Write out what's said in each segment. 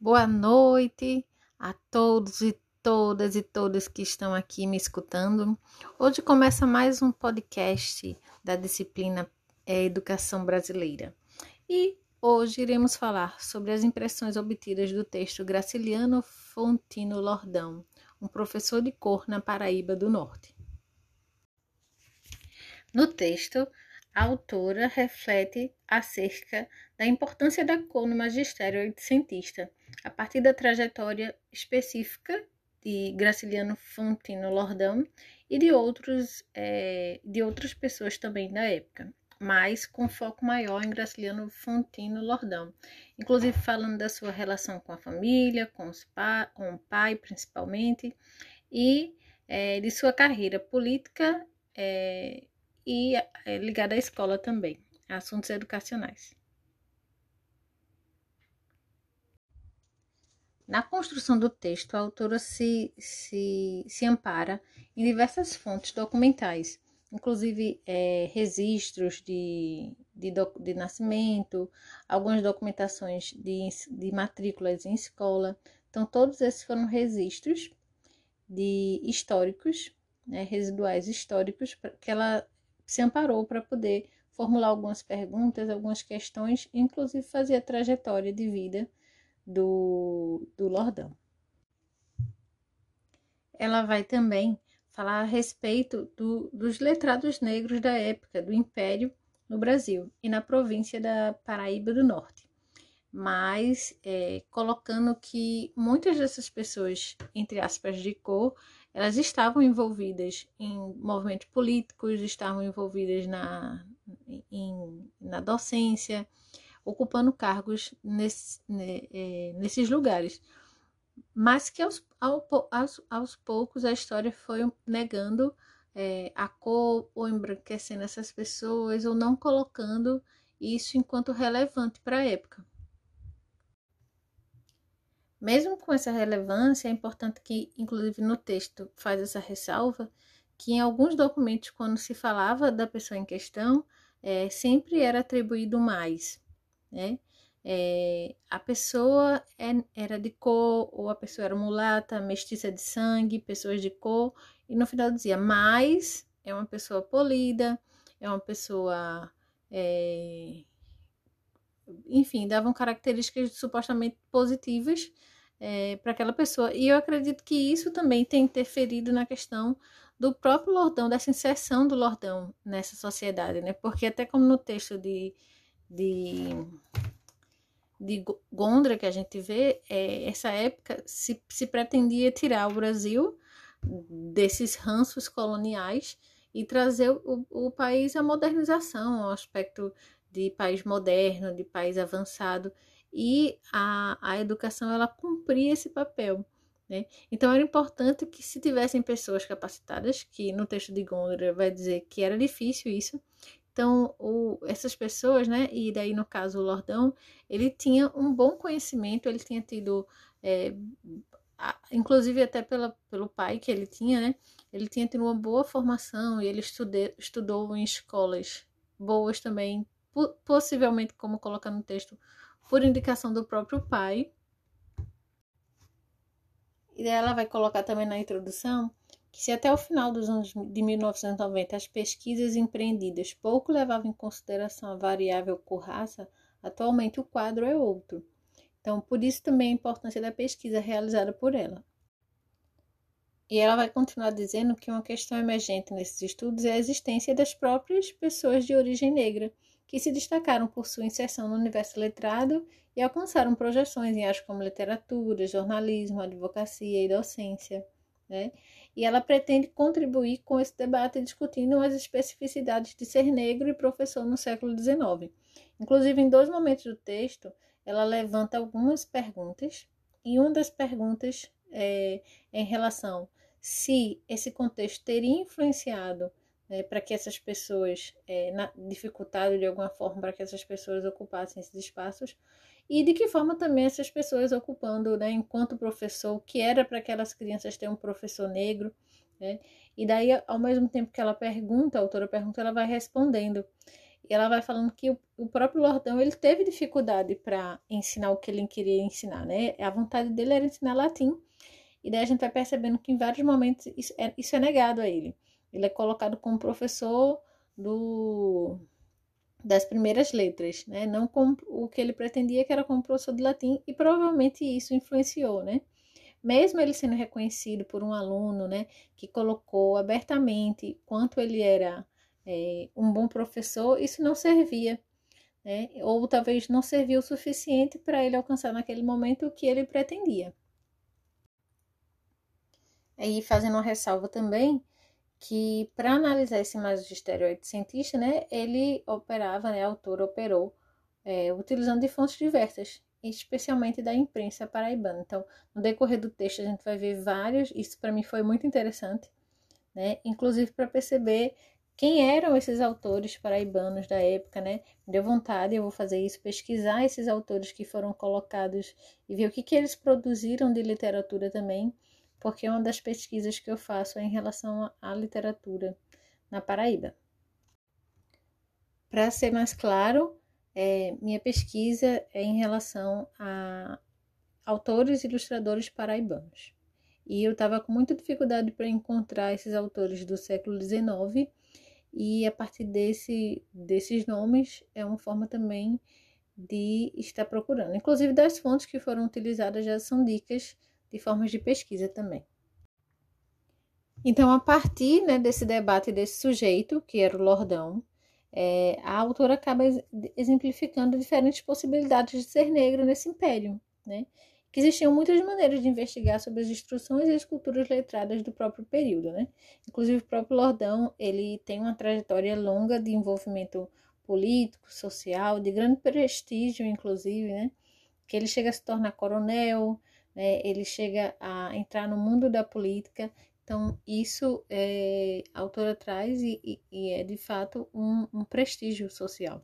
Boa noite a todos e todas e todas que estão aqui me escutando. Hoje começa mais um podcast da disciplina é, Educação Brasileira. E hoje iremos falar sobre as impressões obtidas do texto Graciliano Fontino Lordão, um professor de cor na Paraíba do Norte. No texto, a autora reflete acerca da importância da cor no magistério oitocentista, a partir da trajetória específica de Graciliano Fontino Lordão e de, outros, é, de outras pessoas também da época, mas com foco maior em Graciliano Fontino Lordão, inclusive falando da sua relação com a família, com, os pa com o pai principalmente, e é, de sua carreira política é, e é, ligada à escola também, assuntos educacionais. Na construção do texto, a autora se, se, se ampara em diversas fontes documentais, inclusive é, registros de, de, doc, de, nascimento, algumas documentações de, de matrículas em escola. Então, todos esses foram registros de históricos, né, residuais históricos, que ela se amparou para poder formular algumas perguntas, algumas questões, inclusive fazer a trajetória de vida do, do Lordão. Ela vai também falar a respeito do, dos letrados negros da época do Império no Brasil e na província da Paraíba do Norte, mas é, colocando que muitas dessas pessoas, entre aspas, de cor, elas estavam envolvidas em movimentos políticos, estavam envolvidas na, em, na docência, ocupando cargos nesse, é, nesses lugares. Mas que aos, aos, aos poucos a história foi negando é, a cor ou embranquecendo essas pessoas ou não colocando isso enquanto relevante para a época. Mesmo com essa relevância, é importante que, inclusive no texto, faz essa ressalva que em alguns documentos, quando se falava da pessoa em questão, é, sempre era atribuído mais, né? É, a pessoa é, era de cor, ou a pessoa era mulata, mestiça de sangue, pessoas de cor, e no final dizia, mas é uma pessoa polida, é uma pessoa. É, enfim, davam características supostamente positivas é, para aquela pessoa. E eu acredito que isso também tem interferido na questão do próprio Lordão, dessa inserção do Lordão nessa sociedade, né? Porque até como no texto de, de, de Gondra que a gente vê, é, essa época se, se pretendia tirar o Brasil desses ranços coloniais e trazer o, o país à modernização, ao aspecto de país moderno, de país avançado e a, a educação ela cumpria esse papel. Né? Então era importante que se tivessem pessoas capacitadas, que no texto de Gondra vai dizer que era difícil isso. Então o, essas pessoas, né? E daí no caso o Lordão, ele tinha um bom conhecimento, ele tinha tido, é, a, inclusive até pela, pelo pai que ele tinha, né? Ele tinha tido uma boa formação e ele estude, estudou em escolas boas também, possivelmente como coloca no texto por indicação do próprio pai. E ela vai colocar também na introdução que se até o final dos anos de 1990 as pesquisas empreendidas pouco levavam em consideração a variável cor-raça, atualmente o quadro é outro. Então, por isso também a importância da pesquisa realizada por ela. E ela vai continuar dizendo que uma questão emergente nesses estudos é a existência das próprias pessoas de origem negra, que se destacaram por sua inserção no universo letrado e alcançaram projeções em áreas como literatura, jornalismo, advocacia e docência. Né? E ela pretende contribuir com esse debate discutindo as especificidades de ser negro e professor no século XIX. Inclusive, em dois momentos do texto, ela levanta algumas perguntas, e uma das perguntas é em relação se esse contexto teria influenciado né, para que essas pessoas, é, na, dificultado de alguma forma para que essas pessoas ocupassem esses espaços, e de que forma também essas pessoas ocupando, né, enquanto professor, o que era para aquelas crianças ter um professor negro, né, e daí, ao mesmo tempo que ela pergunta, a autora pergunta, ela vai respondendo. e ela vai falando que o, o próprio Lordão ele teve dificuldade para ensinar o que ele queria ensinar, né? A vontade dele era ensinar latim, e daí a gente vai percebendo que em vários momentos isso é, isso é negado a ele. Ele é colocado como professor do das primeiras letras, né? Não como o que ele pretendia que era como professor de latim e provavelmente isso influenciou, né? Mesmo ele sendo reconhecido por um aluno, né, que colocou abertamente quanto ele era é, um bom professor, isso não servia, né? Ou talvez não serviu o suficiente para ele alcançar naquele momento o que ele pretendia. Aí fazendo uma ressalva também que para analisar esse magistério cientista, né, ele operava, né, a autora operou é, utilizando de fontes diversas, especialmente da imprensa paraibana. Então, no decorrer do texto a gente vai ver vários, isso para mim foi muito interessante, né, inclusive para perceber quem eram esses autores paraibanos da época, né? Me deu vontade, eu vou fazer isso, pesquisar esses autores que foram colocados e ver o que, que eles produziram de literatura também porque é uma das pesquisas que eu faço é em relação à literatura na Paraíba. Para ser mais claro, é, minha pesquisa é em relação a autores e ilustradores paraibanos. E eu estava com muita dificuldade para encontrar esses autores do século XIX, e a partir desse, desses nomes é uma forma também de estar procurando. Inclusive, das fontes que foram utilizadas já são dicas de formas de pesquisa também. Então, a partir né, desse debate desse sujeito, que era o Lordão, é, a autora acaba exemplificando diferentes possibilidades de ser negro nesse império, né? que existiam muitas maneiras de investigar sobre as instruções e as culturas letradas do próprio período, né? Inclusive o próprio Lordão, ele tem uma trajetória longa de envolvimento político, social, de grande prestígio, inclusive, né? Que ele chega a se tornar coronel, né? ele chega a entrar no mundo da política. Então, isso é, a autora traz e, e é de fato um, um prestígio social.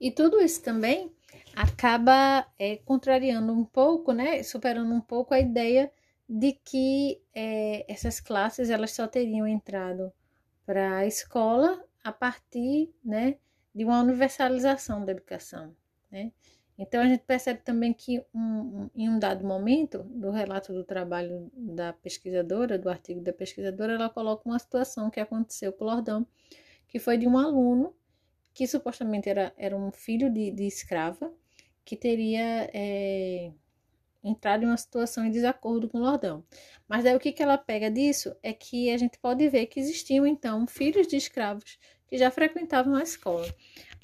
E tudo isso também acaba é, contrariando um pouco, né, superando um pouco a ideia de que é, essas classes elas só teriam entrado para a escola a partir né, de uma universalização da educação. Né? Então, a gente percebe também que um, em um dado momento do relato do trabalho da pesquisadora, do artigo da pesquisadora, ela coloca uma situação que aconteceu com o Lordão, que foi de um aluno que supostamente era, era um filho de, de escrava, que teria é, entrado em uma situação em desacordo com o Lordão. Mas daí o que, que ela pega disso é que a gente pode ver que existiam, então, filhos de escravos que já frequentavam a escola.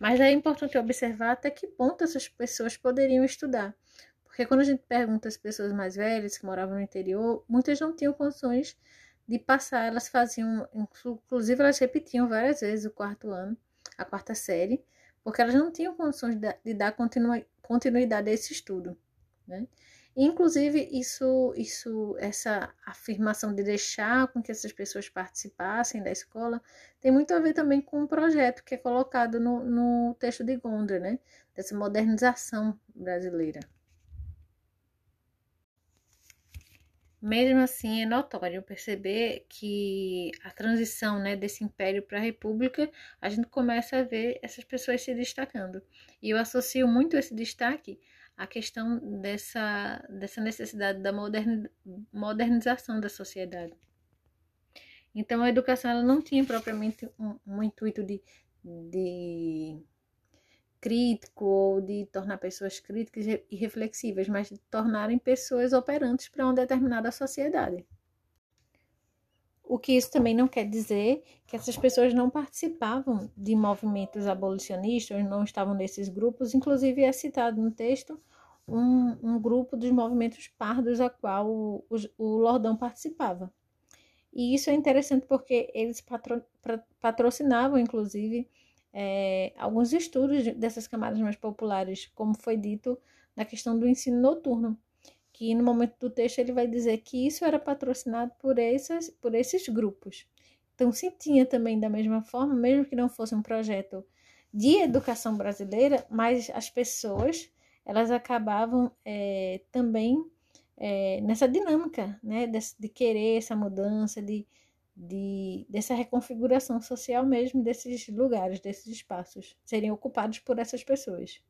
Mas é importante observar até que ponto essas pessoas poderiam estudar. Porque quando a gente pergunta às pessoas mais velhas que moravam no interior, muitas não tinham condições de passar, elas faziam, inclusive elas repetiam várias vezes o quarto ano, a quarta série, porque elas não tinham condições de, dar continuidade a esse estudo. Né? Inclusive, isso, isso, essa afirmação de deixar com que essas pessoas participassem da escola tem muito a ver também com um projeto que é colocado no, no texto de Gondra, né? Dessa modernização brasileira. Mesmo assim, é notório perceber que a transição né, desse império para a república, a gente começa a ver essas pessoas se destacando. E eu associo muito esse destaque a questão dessa, dessa necessidade da modernização da sociedade. Então, a educação ela não tinha propriamente um, um intuito de, de crítico ou de tornar pessoas críticas e reflexivas, mas de tornarem pessoas operantes para uma determinada sociedade. O que isso também não quer dizer que essas pessoas não participavam de movimentos abolicionistas, não estavam nesses grupos. Inclusive, é citado no texto um, um grupo dos movimentos pardos a qual o, o, o Lordão participava. E isso é interessante porque eles patro, patrocinavam, inclusive, é, alguns estudos dessas camadas mais populares, como foi dito na questão do ensino noturno que no momento do texto ele vai dizer que isso era patrocinado por esses, por esses grupos. Então, se tinha também da mesma forma, mesmo que não fosse um projeto de educação brasileira, mas as pessoas elas acabavam é, também é, nessa dinâmica, né, de, de, querer essa mudança, de, de, dessa reconfiguração social mesmo desses lugares, desses espaços, seriam ocupados por essas pessoas.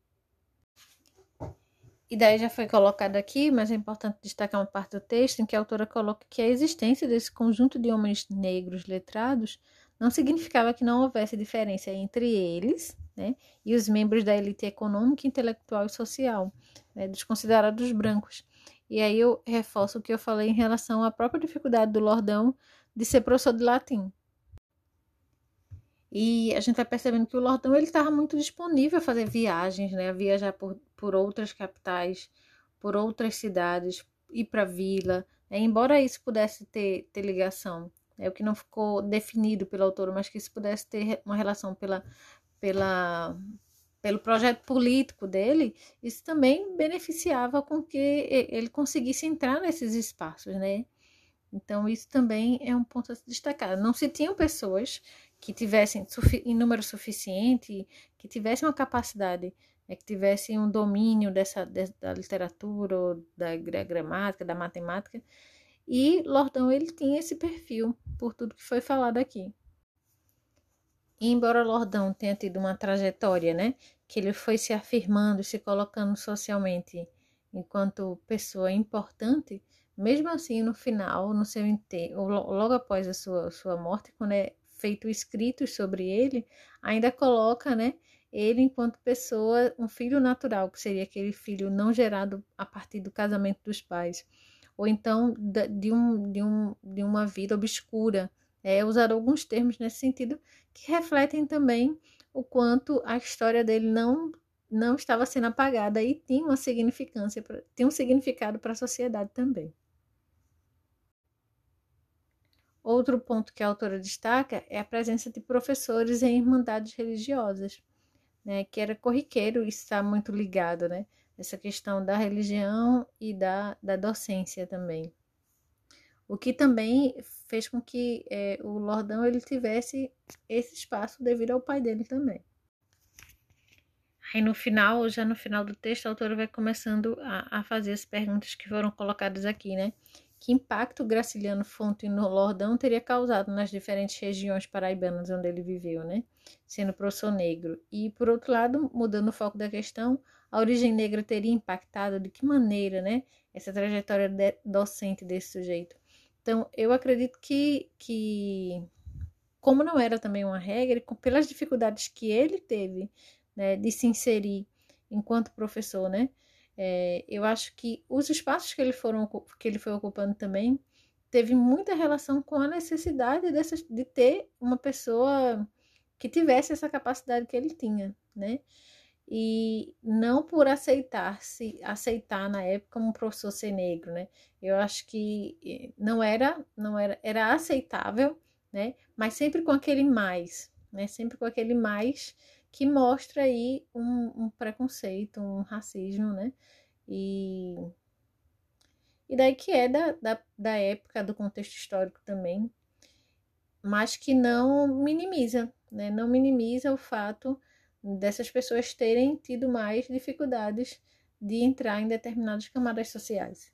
E daí já foi colocado aqui, mas é importante destacar uma parte do texto em que a autora coloca que a existência desse conjunto de homens negros letrados não significava que não houvesse diferença entre eles né, e os membros da elite econômica, intelectual e social, né, dos considerados brancos. E aí eu reforço o que eu falei em relação à própria dificuldade do Lordão de ser professor de latim. E a gente vai percebendo que o Lordão ele estava muito disponível a fazer viagens, né, a viajar por, por outras capitais, por outras cidades, ir para vila, né, embora isso pudesse ter, ter ligação, é o que não ficou definido pelo autor, mas que isso pudesse ter uma relação pela, pela, pelo projeto político dele, isso também beneficiava com que ele conseguisse entrar nesses espaços, né? Então, isso também é um ponto a se destacar. Não se tinham pessoas que tivessem em número suficiente, que tivessem uma capacidade, né, que tivessem um domínio dessa, da literatura, da gramática, da matemática. E Lordão, ele tinha esse perfil, por tudo que foi falado aqui. E embora Lordão tenha tido uma trajetória, né, que ele foi se afirmando, se colocando socialmente enquanto pessoa importante, mesmo assim, no final, no seu enterro, logo após a sua, sua morte, quando é feito escritos sobre ele, ainda coloca, né, ele enquanto pessoa, um filho natural, que seria aquele filho não gerado a partir do casamento dos pais, ou então de, um, de, um, de uma vida obscura. É usar alguns termos nesse sentido que refletem também o quanto a história dele não não estava sendo apagada e tinha uma significância, tinha um significado para a sociedade também. Outro ponto que a autora destaca é a presença de professores em irmandades religiosas, né, que era corriqueiro e está muito ligado, né, essa questão da religião e da, da docência também. O que também fez com que é, o Lordão ele tivesse esse espaço devido ao pai dele também. Aí no final, já no final do texto, a autora vai começando a, a fazer as perguntas que foram colocadas aqui, né? Que impacto Graciliano Fonte no Lordão teria causado nas diferentes regiões paraibanas onde ele viveu, né? Sendo professor negro. E, por outro lado, mudando o foco da questão, a origem negra teria impactado de que maneira, né? Essa trajetória de docente desse sujeito. Então, eu acredito que, que, como não era também uma regra, pelas dificuldades que ele teve né, de se inserir enquanto professor, né? É, eu acho que os espaços que ele, foram, que ele foi ocupando também teve muita relação com a necessidade dessas, de ter uma pessoa que tivesse essa capacidade que ele tinha, né? E não por aceitar se aceitar na época como um professor ser negro, né? Eu acho que eh, não era, não era, era aceitável, né? Mas sempre com aquele mais, né? Sempre com aquele mais que mostra aí um, um preconceito, um racismo, né? E, e daí que é da, da, da época, do contexto histórico também, mas que não minimiza, né? Não minimiza o fato dessas pessoas terem tido mais dificuldades de entrar em determinadas camadas sociais.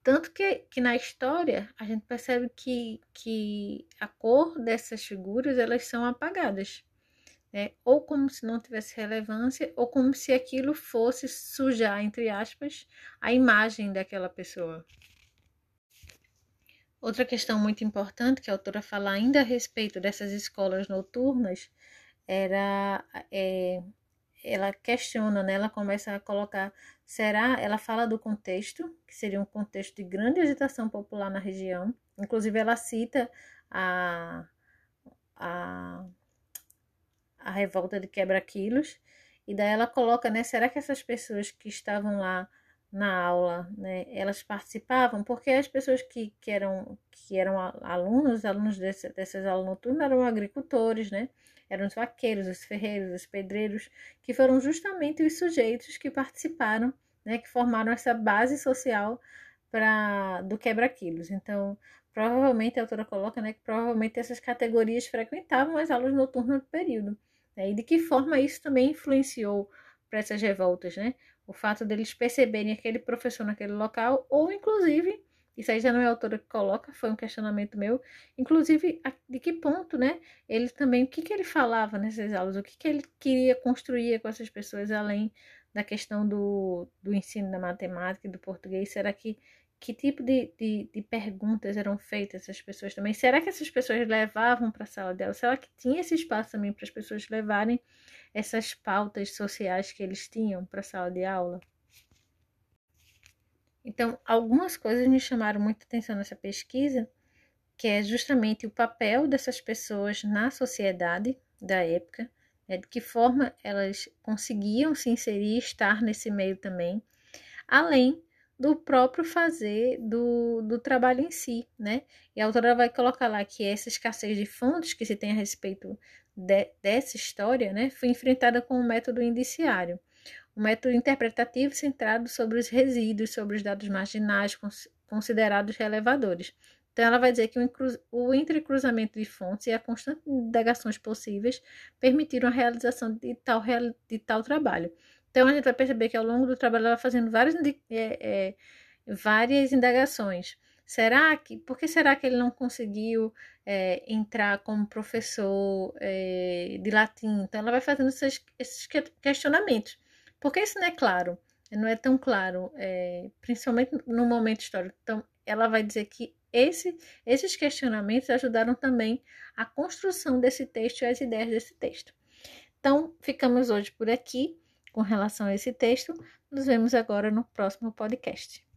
Tanto que, que na história a gente percebe que, que a cor dessas figuras elas são apagadas né? ou como se não tivesse relevância, ou como se aquilo fosse sujar, entre aspas, a imagem daquela pessoa. Outra questão muito importante que a autora fala ainda a respeito dessas escolas noturnas era é, ela questiona, né? ela começa a colocar, será, ela fala do contexto, que seria um contexto de grande agitação popular na região, inclusive ela cita a, a a revolta de quebra-quilos, e daí ela coloca, né, será que essas pessoas que estavam lá na aula, né, elas participavam? Porque as pessoas que, que, eram, que eram alunos, alunos desse, dessas aulas noturnas, eram agricultores, né, eram os vaqueiros, os ferreiros, os pedreiros, que foram justamente os sujeitos que participaram, né, que formaram essa base social para do quebra-quilos. Então, provavelmente a autora coloca, né, que provavelmente essas categorias frequentavam as aulas noturnas do período. Né? E de que forma isso também influenciou para essas revoltas, né? O fato deles perceberem aquele professor naquele local, ou inclusive Isso aí já não é a autora que coloca, foi um questionamento meu. Inclusive, de que ponto, né? Ele também, o que, que ele falava nessas aulas, o que, que ele queria construir com essas pessoas, além da questão do, do ensino da matemática e do português. Será que que tipo de, de, de, perguntas eram feitas essas pessoas também? Será que essas pessoas levavam para a sala dela? Será que tinha esse espaço também para as pessoas levarem essas pautas sociais que eles tinham para a sala de aula? Então, algumas coisas me chamaram muita atenção nessa pesquisa, que é justamente o papel dessas pessoas na sociedade da época, né, de que forma elas conseguiam se inserir e estar nesse meio também, além do próprio fazer do, do trabalho em si, né? E a autora vai colocar lá que essa escassez de fontes que se tem a respeito de, dessa história, né, foi enfrentada com o método indiciário, um método interpretativo centrado sobre os resíduos, sobre os dados marginais considerados relevadores. Então, ela vai dizer que o entrecruzamento de fontes e a constante indagações possíveis permitiram a realização de tal, de tal trabalho. Então a gente vai perceber que ao longo do trabalho ela vai fazendo várias, é, é, várias indagações. Será que, por que será que ele não conseguiu é, entrar como professor é, de latim? Então ela vai fazendo esses, esses questionamentos. Por que isso não é claro? Não é tão claro, é, principalmente no momento histórico. Então ela vai dizer que esse, esses questionamentos ajudaram também a construção desse texto e as ideias desse texto. Então, ficamos hoje por aqui com relação a esse texto. Nos vemos agora no próximo podcast.